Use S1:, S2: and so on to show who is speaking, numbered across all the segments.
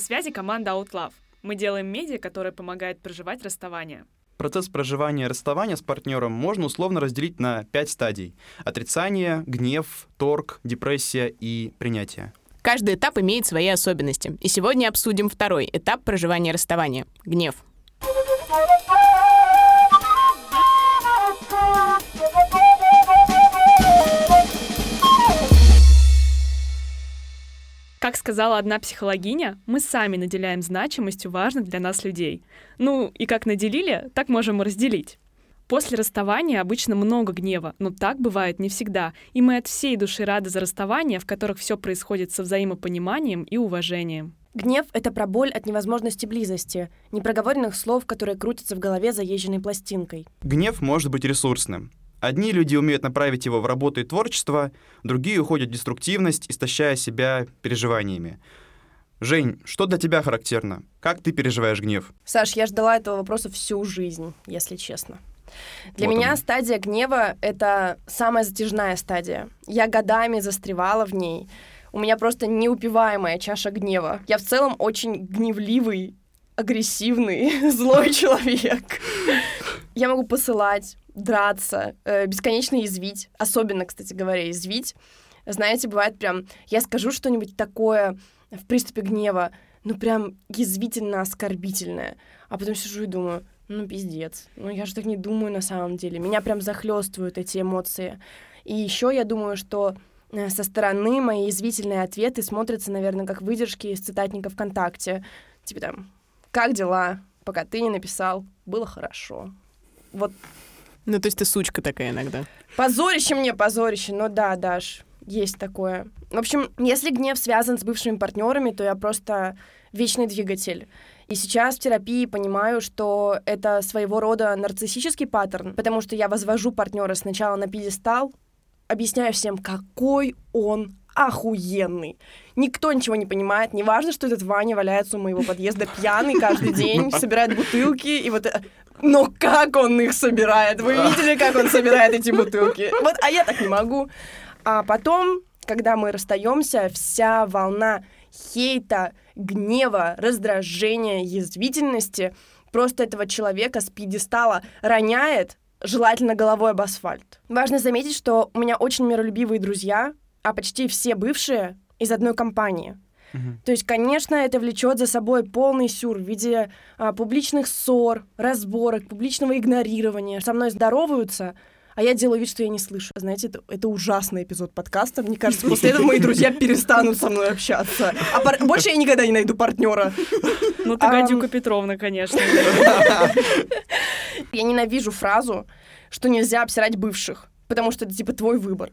S1: На связи команда OutLove. Мы делаем медиа, которая помогает проживать расставание.
S2: Процесс проживания и расставания с партнером можно условно разделить на пять стадий. Отрицание, гнев, торг, депрессия и принятие.
S3: Каждый этап имеет свои особенности. И сегодня обсудим второй этап проживания расставания — гнев.
S1: Сказала одна психологиня, мы сами наделяем значимостью важных для нас людей. Ну, и как наделили, так можем и разделить. После расставания обычно много гнева, но так бывает не всегда, и мы от всей души рады за расставания, в которых все происходит со взаимопониманием и уважением.
S4: Гнев — это про боль от невозможности близости, непроговоренных слов, которые крутятся в голове заезженной пластинкой.
S2: Гнев может быть ресурсным. Одни люди умеют направить его в работу и творчество, другие уходят в деструктивность, истощая себя переживаниями. Жень, что для тебя характерно? Как ты переживаешь гнев?
S4: Саш, я ждала этого вопроса всю жизнь, если честно. Для
S2: Вот
S4: меня
S2: он.
S4: стадия гнева — это самая затяжная стадия. Я годами застревала в ней. У меня просто неупиваемая чаша гнева. Я в целом очень гневливый, агрессивный, злой человек. Я могу посылать, драться, э, бесконечно язвить. Особенно, кстати говоря, язвить. Знаете, бывает прям, я скажу что-нибудь такое в приступе гнева, ну прям язвительно оскорбительное. А потом сижу и думаю, ну пиздец, ну я же так не думаю на самом деле. Меня прям захлестывают эти эмоции. И еще я думаю, что э, со стороны мои язвительные ответы смотрятся, наверное, как выдержки из цитатника ВКонтакте. Типа там, как дела? Пока ты не написал, было хорошо. Вот
S3: Ну, то есть ты сучка такая иногда.
S4: Позорище мне, позорище. Ну да, Даш, есть такое. В общем, если гнев связан с бывшими партнерами, то я просто вечный двигатель. И сейчас в терапии понимаю, что это своего рода нарциссический паттерн, потому что я возвожу партнера сначала на пьедестал, объясняю всем, какой он охуенный. Никто ничего не понимает. Не важно, что этот Ваня валяется у моего подъезда пьяный каждый день, собирает бутылки, и вот... э, Но как он их собирает? Вы видели, как он собирает эти бутылки? Вот, а я так не могу. А потом, когда мы расстаемся, вся волна хейта, гнева, раздражения, язвительности просто этого человека с пьедестала роняет, желательно головой об асфальт. Важно заметить, что у меня очень миролюбивые друзья, а почти все бывшие из одной компании. То есть, конечно, это влечет за собой полный сюр в виде а, публичных ссор, разборок, публичного игнорирования. Со мной здороваются, а я делаю вид, что я не слышу. Знаете, это, это ужасный эпизод подкаста. Мне кажется, после этого мои друзья перестанут со мной общаться. А пар- больше я никогда не найду партнера.
S1: Ну ты. Гадюка Петровна, конечно.
S4: Я ненавижу фразу, что нельзя обсирать бывших, потому что это типа твой выбор.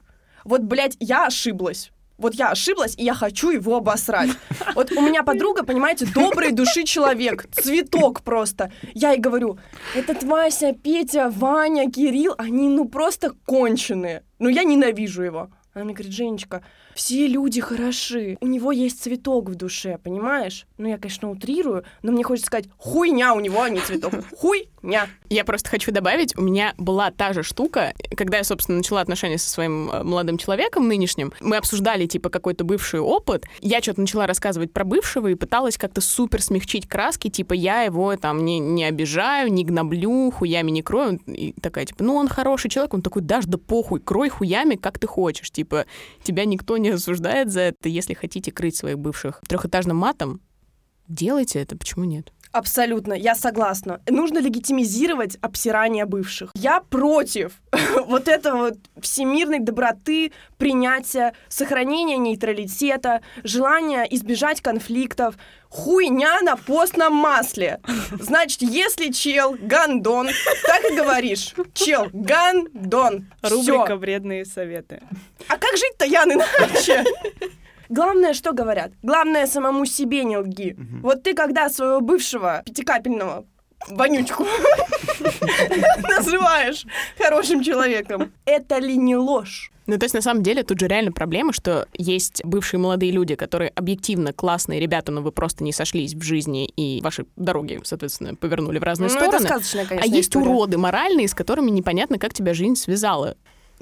S4: Вот, блядь, я ошиблась. Вот я ошиблась, и я хочу его обосрать. Вот у меня подруга, понимаете, доброй души человек, цветок просто. Я ей говорю, этот Вася, Петя, Ваня, Кирилл, они ну просто конченые. Ну я ненавижу его. Она мне говорит, Женечка, все люди хороши, у него есть цветок в душе, понимаешь? Ну, я, конечно, утрирую, но мне хочется сказать, хуйня у него, а не цветок. Хуйня.
S3: Я просто хочу добавить, у меня была та же штука, когда я, собственно, начала отношения со своим э, молодым человеком нынешним. Мы обсуждали, типа, какой-то бывший опыт. Я что-то начала рассказывать про бывшего и пыталась как-то супер смягчить краски, типа, я его там не, не обижаю, не гноблю, хуями не крою. И такая, типа, ну, он хороший человек. Он такой, дашь, да похуй, крой хуями, как ты хочешь. Типа, тебя никто не осуждает за это. Если хотите крыть своих бывших трехэтажным матом, делайте это, почему нет?
S4: Абсолютно, я согласна. Нужно легитимизировать обсирание бывших. Я против вот этого вот всемирной доброты, принятия, сохранения нейтралитета, желания избежать конфликтов. Хуйня на постном масле. Значит, если чел гандон, так и говоришь. Чел гандон.
S1: Рубрика
S4: Всё.
S1: «Вредные советы».
S4: А как жить-то, Ян, иначе? Главное, что говорят? Главное, самому себе не лги. Вот ты когда своего бывшего пятикапельного вонючку называешь хорошим человеком, это ли не ложь?
S3: Ну, то есть, на самом деле, тут же реально проблема, что есть бывшие молодые люди, которые объективно классные ребята, но вы просто не сошлись в жизни, и ваши дороги, соответственно, повернули в разные
S4: Ну, это
S3: стороны.
S4: сказочная,
S3: а
S4: конечно,
S3: есть
S4: история.
S3: уроды моральные, с которыми непонятно, как тебя жизнь связала.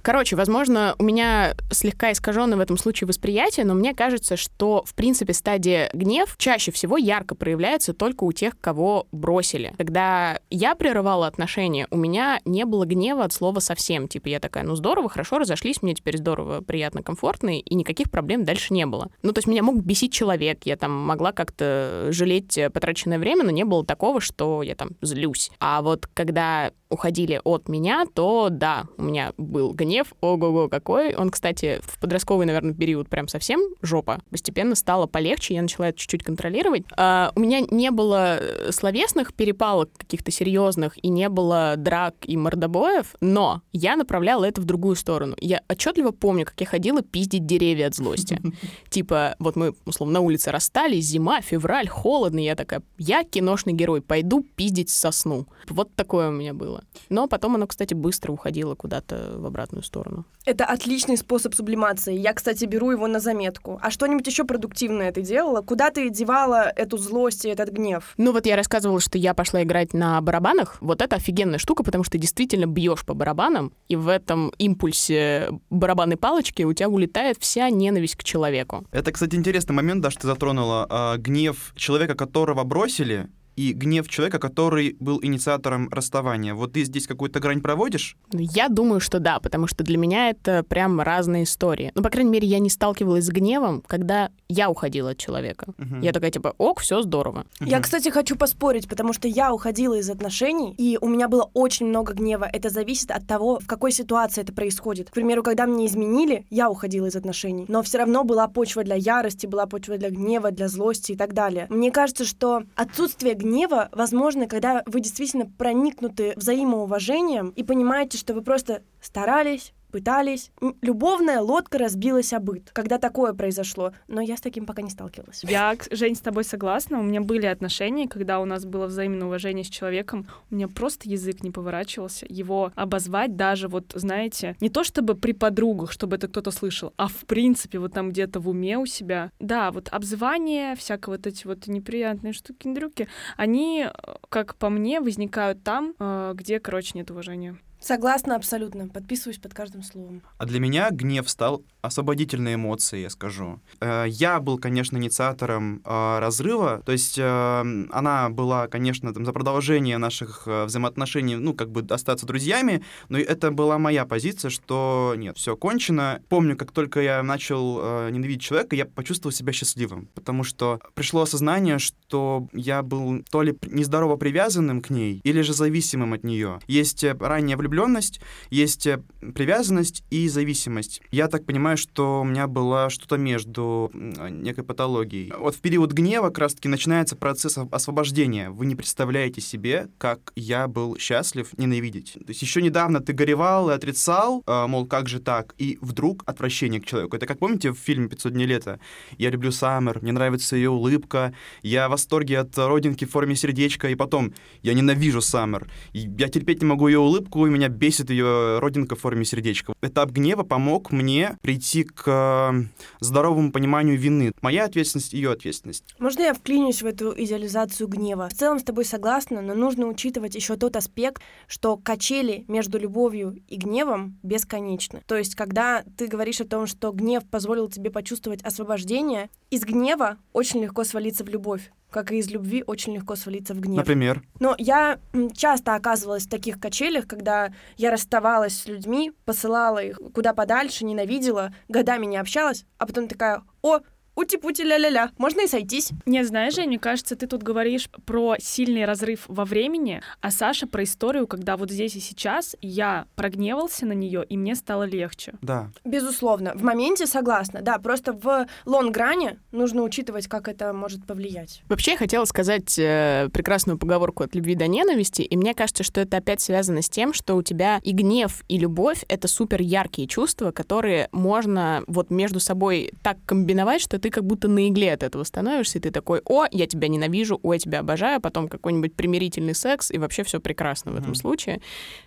S3: Короче, возможно, у меня слегка искаженное в этом случае восприятие, но мне кажется, что, в принципе, стадия гнев чаще всего ярко проявляется только у тех, кого бросили. Когда я прерывала отношения, у меня не было гнева от слова совсем. Типа я такая, ну здорово, хорошо, разошлись, мне теперь здорово, приятно, комфортно, и никаких проблем дальше не было. Ну, то есть меня мог бесить человек, я там могла как-то жалеть потраченное время, но не было такого, что я там злюсь. А вот когда уходили от меня, то да, у меня был гнев, ого-го какой. Он, кстати, в подростковый, наверное, период прям совсем жопа. Постепенно стало полегче, я начала это чуть-чуть контролировать. А, у меня не было э, словесных перепалок каких-то серьезных и не было драк и мордобоев, но я направляла это в другую сторону. Я отчетливо помню, как я ходила пиздить деревья от злости. Типа, вот мы, условно, на улице расстались, зима, февраль, холодно, я такая, я киношный герой, пойду пиздить сосну. Вот такое у меня было. Но потом оно, кстати, быстро уходило куда-то в обратную сторону.
S4: Это отличный способ сублимации. Я, кстати, беру его на заметку. А что-нибудь еще продуктивное ты делала? Куда ты девала эту злость и этот гнев?
S3: Ну вот я рассказывала, что я пошла играть на барабанах. Вот это офигенная штука, потому что ты действительно бьешь по барабанам, и в этом импульсе барабанной палочки у тебя улетает вся ненависть к человеку.
S2: Это, кстати, интересный момент, да, что ты затронула. А, гнев человека, которого бросили, и гнев человека, который был инициатором расставания. Вот ты здесь какую-то грань проводишь?
S3: Я думаю, что да, потому что для меня это прям разные истории. Ну, по крайней мере, я не сталкивалась с гневом, когда я уходила от человека. Uh-huh. Я такая, типа, ок, все здорово.
S4: Uh-huh. Я, кстати, хочу поспорить, потому что я уходила из отношений, и у меня было очень много гнева. Это зависит от того, в какой ситуации это происходит. К примеру, когда мне изменили, я уходила из отношений. Но все равно была почва для ярости, была почва для гнева, для злости и так далее. Мне кажется, что отсутствие гнева возможно, когда вы действительно проникнуты взаимоуважением и понимаете, что вы просто старались, пытались. Любовная лодка разбилась о быт, когда такое произошло. Но я с таким пока не сталкивалась.
S1: Я, Жень, с тобой согласна. У меня были отношения, когда у нас было взаимное уважение с человеком. У меня просто язык не поворачивался. Его обозвать даже, вот, знаете, не то чтобы при подругах, чтобы это кто-то слышал, а в принципе вот там где-то в уме у себя. Да, вот обзывание, всякие вот эти вот неприятные штуки-дрюки, они, э, как по мне, возникают там, э, где, короче, нет уважения.
S4: Согласна абсолютно. Подписываюсь под каждым словом.
S2: А для меня гнев стал освободительной эмоцией, я скажу. Э, я был, конечно, инициатором э, разрыва. То есть э, она была, конечно, там, за продолжение наших взаимоотношений, ну, как бы остаться друзьями, но это была моя позиция, что нет, все кончено. Помню, как только я начал ненавидеть человека, я почувствовал себя счастливым, потому что пришло осознание, что я был то ли нездорово привязанным к ней, или же зависимым от нее. Есть ранняя влюбленность влюбленность, есть э, привязанность и зависимость. Я так понимаю, что у меня было что-то между некой патологией. Вот в период гнева как раз-таки начинается процесс освобождения. Вы не представляете себе, как я был счастлив ненавидеть. То есть еще недавно ты горевал и отрицал, э, мол, как же так, и вдруг отвращение к человеку. Это как помните в фильме «500 дней лета»? Я люблю Саммер, мне нравится ее улыбка, я в восторге от родинки в форме сердечка, и потом я ненавижу Саммер. Я терпеть не могу ее улыбку, и меня бесит ее родинка в форме сердечка. Этап гнева помог мне прийти к э, здоровому пониманию вины. Моя ответственность, ее ответственность.
S4: Можно я вклинюсь в эту идеализацию гнева? В целом с тобой согласна, но нужно учитывать еще тот аспект, что качели между любовью и гневом бесконечны. То есть, когда ты говоришь о том, что гнев позволил тебе почувствовать освобождение, из гнева очень легко свалиться в любовь как и из любви, очень легко свалиться в гнев.
S2: Например?
S4: Но я часто оказывалась в таких качелях, когда я расставалась с людьми, посылала их куда подальше, ненавидела, годами не общалась, а потом такая, о, ути-пути ля-ля-ля, можно и сойтись.
S1: Не, знаешь, Жень, мне кажется, ты тут говоришь про сильный разрыв во времени, а Саша про историю, когда вот здесь и сейчас я прогневался на нее, и мне стало легче.
S2: Да.
S4: Безусловно. В моменте согласна, да, просто в лонгране нужно учитывать, как это может повлиять.
S3: Вообще, я хотела сказать э, прекрасную поговорку от любви до ненависти, и мне кажется, что это опять связано с тем, что у тебя и гнев, и любовь — это супер яркие чувства, которые можно вот между собой так комбиновать, что ты как будто на игле от этого становишься, и ты такой, о, я тебя ненавижу, о, я тебя обожаю, потом какой-нибудь примирительный секс, и вообще все прекрасно в этом mm-hmm. случае.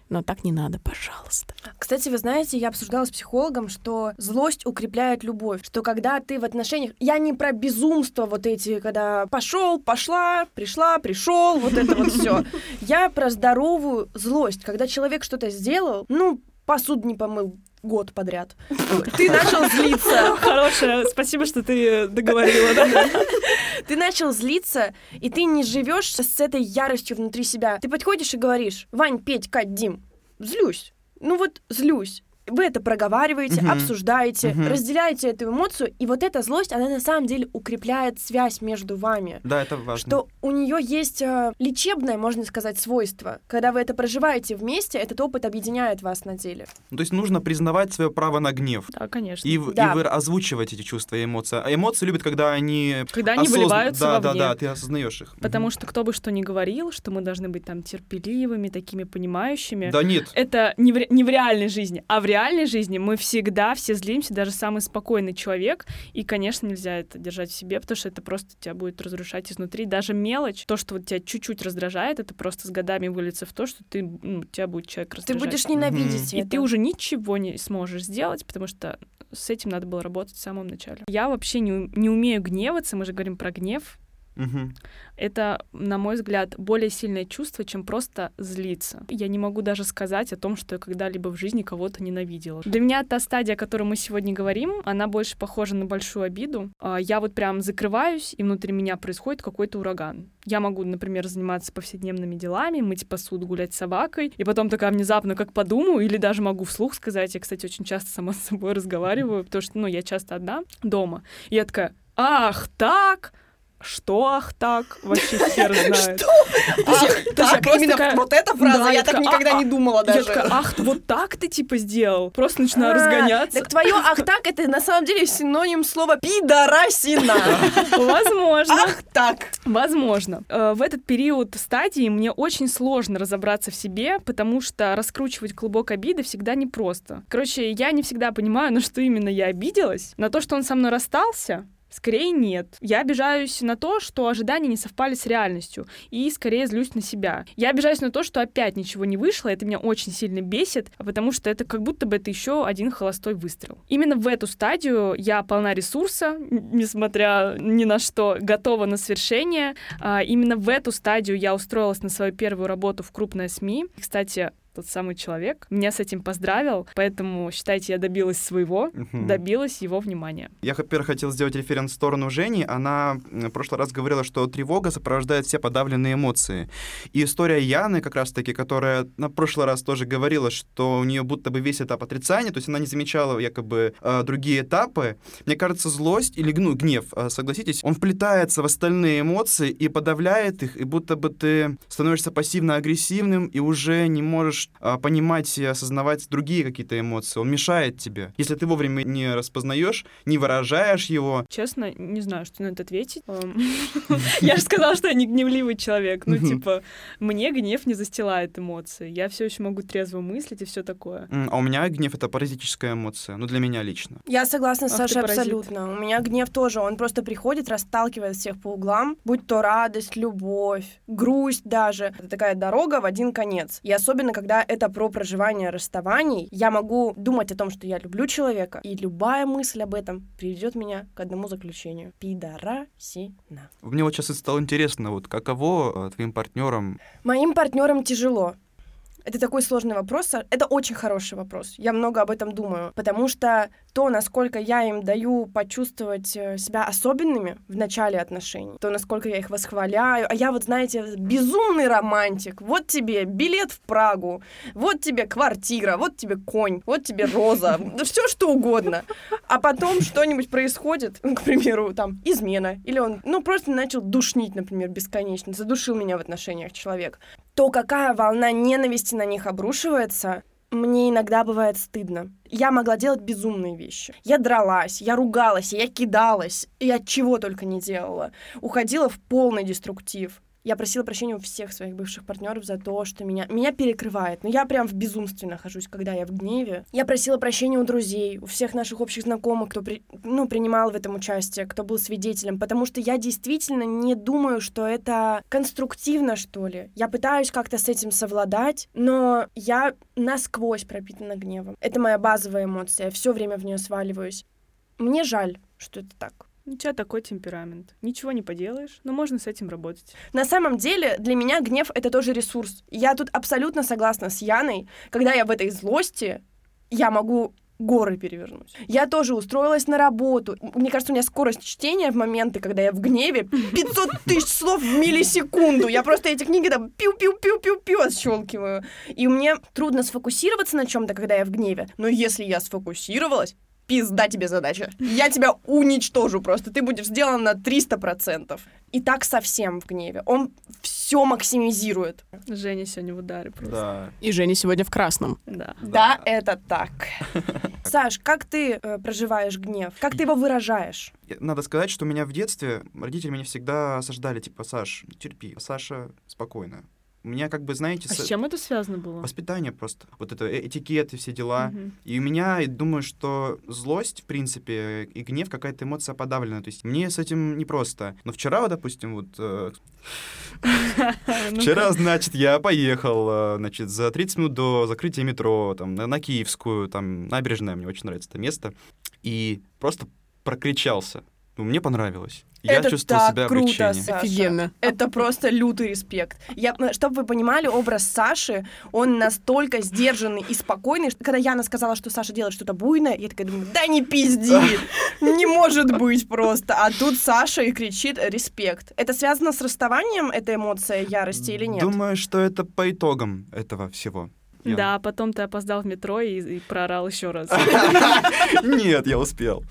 S3: Но так не надо, пожалуйста.
S4: Кстати, вы знаете, я обсуждала с психологом, что злость укрепляет любовь, что когда ты в отношениях, я не про безумство вот эти, когда пошел, пошла, пришла, пришел, вот это вот все. Я про здоровую злость, когда человек что-то сделал, ну, посуду не помыл, год подряд. Ты начал злиться.
S1: Хорошая, спасибо, что ты договорила, да?
S4: Ты начал злиться, и ты не живешь с этой яростью внутри себя. Ты подходишь и говоришь, Вань, Петь, Кать, Дим, злюсь. Ну вот злюсь. Вы это проговариваете,
S2: Мгм.
S4: обсуждаете,
S2: Мгм.
S4: разделяете эту эмоцию, и вот эта злость, она на самом деле укрепляет связь между вами.
S2: Да, это важно.
S4: Что у нее есть э, лечебное, можно сказать, свойство. Когда вы это проживаете вместе, этот опыт объединяет вас на деле.
S2: Ну, То есть нужно признавать свое право на гнев.
S1: Да, конечно.
S2: И,
S4: Да.
S2: и вы озвучивать эти чувства и эмоции. А эмоции любят, когда они...
S1: Когда они
S2: осозна-
S1: выливаются
S2: да, да,
S1: вовне.
S2: да, ты осознаешь их.
S1: Потому что кто бы что ни говорил, что мы должны быть там терпеливыми, такими понимающими.
S2: Да нет.
S1: Это не в, ре- не в реальной жизни, а в реальной жизни мы всегда все злимся, даже самый спокойный человек. И, конечно, нельзя это держать в себе, потому что это просто тебя будет разрушать изнутри. Даже мелочь, то, что вот тебя чуть-чуть раздражает, это просто с годами выльется в то, что ты, ну, тебя будет человек
S4: Ты
S1: раздражать.
S4: будешь ненавидеть
S1: И
S4: это.
S1: ты уже ничего не сможешь сделать, потому что с этим надо было работать в самом начале. Я вообще не, не умею гневаться, мы же говорим про гнев.
S2: Мгм.
S1: Это, на мой взгляд, более сильное чувство, чем просто злиться. Я не могу даже сказать о том, что я когда-либо в жизни кого-то ненавидела. Для меня та стадия, о которой мы сегодня говорим, она больше похожа на большую обиду. А, Я вот прям закрываюсь, и внутри меня происходит какой-то ураган. Я могу, например, заниматься повседневными делами, мыть посуду, гулять с собакой, и потом такая внезапно как подумаю, или даже могу вслух сказать. Я, кстати, очень часто сама с собой разговариваю, потому что, ну, я часто одна дома. И я такая, ах, так, что ах так? Вообще хер знает. Ах, то есть я просто такая-
S4: вот эта
S1: фраза, я так никогда «А,
S4: не думала
S1: Я такая, ах, вот так ты типа сделал. Просто начинаю разгоняться.
S4: А, Так твое ах так это на самом деле синоним слова пидорасина.
S1: Возможно.
S4: Ах так.
S1: Возможно. Э, В этот период стадии мне очень сложно разобраться в себе, потому что раскручивать клубок обиды всегда непросто. Короче, я не всегда понимаю, на что именно я обиделась. На то, что он со мной расстался, Скорее нет. Я обижаюсь на то, что ожидания не совпали с реальностью, и скорее злюсь на себя. Я обижаюсь на то, что опять ничего не вышло, это меня очень сильно бесит, потому что это как будто бы это еще один холостой выстрел. Именно в эту стадию я полна ресурса, несмотря ни на что, готова на свершение. А, Именно в эту стадию я устроилась на свою первую работу в крупной СМИ. Кстати, тот самый человек меня с этим поздравил, поэтому считайте, я добилась своего,
S2: Мгм.
S1: добилась его внимания.
S2: Я, во-первых, хотел сделать референс в сторону Жени. Она в прошлый раз говорила, что тревога сопровождает все подавленные эмоции. И история Яны, как раз-таки, которая на прошлый раз тоже говорила, что у нее будто бы весь этап отрицания, то есть она не замечала якобы э, другие этапы. Мне кажется, злость или ну, гнев, э, согласитесь, он вплетается в остальные эмоции и подавляет их, и будто бы ты становишься пассивно-агрессивным и уже не можешь а, понимать и осознавать другие какие-то эмоции. Он мешает тебе. Если ты вовремя не распознаешь, не выражаешь его,
S1: Честно, не знаю, что на это ответить. Я же сказала, что я не гневливый человек. Ну, типа, мне гнев не застилает эмоции. Я все еще могу трезво мыслить и все такое.
S2: А у меня гнев — это паразитическая эмоция. Ну, для меня лично.
S4: Я согласна с
S1: Ах ты
S4: Сашей
S1: паразит.
S4: абсолютно. У меня гнев тоже. Он просто приходит, расталкивает всех по углам. Будь то радость, любовь, грусть даже. Это такая дорога в один конец. И особенно, когда это про проживание расставаний, я могу думать о том, что я люблю человека, и любая мысль об этом приведет меня к одному заключению. Пидорасина.
S2: Мне вот сейчас стало интересно, вот каково э, твоим партнерам
S4: Моим партнерам тяжело. Это такой сложный вопрос. Са- Это очень хороший вопрос. Я много об этом думаю. Потому что то, насколько я им даю почувствовать э, себя особенными в начале отношений, то, насколько я их восхваляю. А я вот, знаете, безумный романтик. Вот тебе билет в Прагу, вот тебе квартира, вот тебе конь, вот тебе роза, все что угодно. А потом что-нибудь происходит, ну, к примеру, там, измена, или он, ну, просто начал душнить, например, бесконечно, задушил меня в отношениях человек то какая волна ненависти на них обрушивается, мне иногда бывает стыдно. Я могла делать безумные вещи. Я дралась, я ругалась, я кидалась, я чего только не делала. Уходила в полный деструктив. Я просила прощения у всех своих бывших партнеров за то, что меня, меня перекрывает. Ну, я прям в безумстве нахожусь, когда я в гневе. Я просила прощения у друзей, у всех наших общих знакомых, кто при, ну, принимал в этом участие, кто был свидетелем, потому что я действительно не думаю, что это конструктивно, что ли. Я пытаюсь как-то с этим совладать, но я насквозь пропитана гневом. Это моя базовая эмоция, я все время в нее сваливаюсь. Мне жаль, что это так.
S1: У тебя такой темперамент. Ничего не поделаешь, но можно с этим работать.
S4: На самом деле, для меня гнев — это тоже ресурс. Я тут абсолютно согласна с Яной. Когда я в этой злости, я могу горы перевернуть. Я тоже устроилась на работу. Мне кажется, у меня скорость чтения в моменты, когда я в гневе, 500 тысяч слов в миллисекунду. Я просто эти книги там пиу-пиу-пиу-пиу-пиу отщелкиваю. И мне трудно сфокусироваться на чем-то, когда я в гневе. Но если я сфокусировалась, пизда тебе задача. Я тебя уничтожу просто. Ты будешь сделан на 300%. И так совсем в гневе. Он все максимизирует.
S1: Женя сегодня в ударе просто.
S2: Да.
S3: И Женя сегодня в красном.
S1: Да.
S4: Да, это так. Саш, как ты э, проживаешь гнев? Как ты его выражаешь?
S2: Надо сказать, что у меня в детстве родители меня всегда осаждали, типа, Саш, терпи, Саша, спокойно. У меня, как бы, знаете,
S1: А
S2: с-
S1: чем это связано было?
S2: воспитание просто. Вот это э- этикет и все дела.
S1: Мгм.
S2: И у меня, думаю, что злость, в принципе, и гнев какая-то эмоция подавлена. То есть мне с этим непросто. Но вчера, допустим, вот... э, Вчера, значит, я поехал, э, значит, за 30 минут до закрытия метро, там, на Киевскую, там, набережная, мне очень нравится это место, и просто прокричался. Ну, мне понравилось. Я
S4: Это
S2: чувствовал
S4: так
S2: себя
S4: круто. Саша.
S3: Офигенно.
S4: Это просто лютый респект. Я, чтобы вы понимали, образ Саши, он настолько сдержанный и спокойный, что когда Яна сказала, что Саша делает что-то буйное, я такая думаю, да не пизди, не может быть просто. А тут Саша и кричит респект. Это связано с расставанием, эта эмоция ярости или нет?
S2: Думаю, что это по итогам этого всего. Я-
S1: Да, потом ты опоздал в метро и, и проорал еще раз.
S2: Нет, я успел.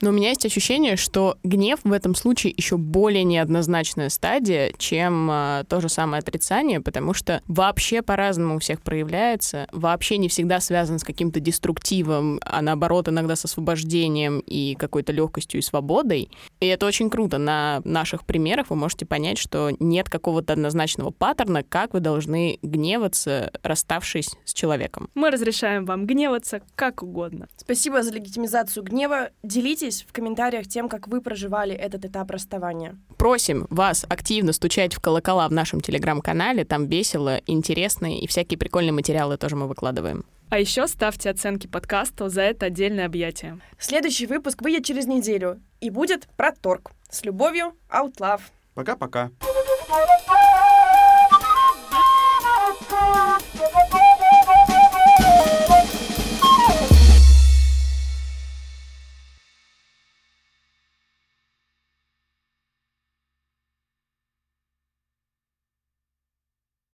S3: Но у меня есть ощущение, что гнев в этом случае еще более неоднозначная стадия, чем а, то же самое отрицание, потому что вообще по-разному у всех проявляется, вообще не всегда связан с каким-то деструктивом, а наоборот иногда с освобождением и какой-то легкостью и свободой. И это очень круто. На наших примерах вы можете понять, что нет какого-то однозначного паттерна, как вы должны гневаться, расставшись с человеком.
S1: Мы разрешаем вам гневаться как угодно.
S4: Спасибо за легитимизацию гнева. Делитесь в комментариях тем, как вы проживали этот этап расставания.
S3: Просим вас активно стучать в колокола в нашем телеграм-канале. Там весело, интересно, и всякие прикольные материалы тоже мы выкладываем.
S1: А еще ставьте оценки подкасту за это отдельное объятие.
S4: Следующий выпуск выйдет через неделю и будет про торг. С любовью, Out Love.
S2: Пока-пока.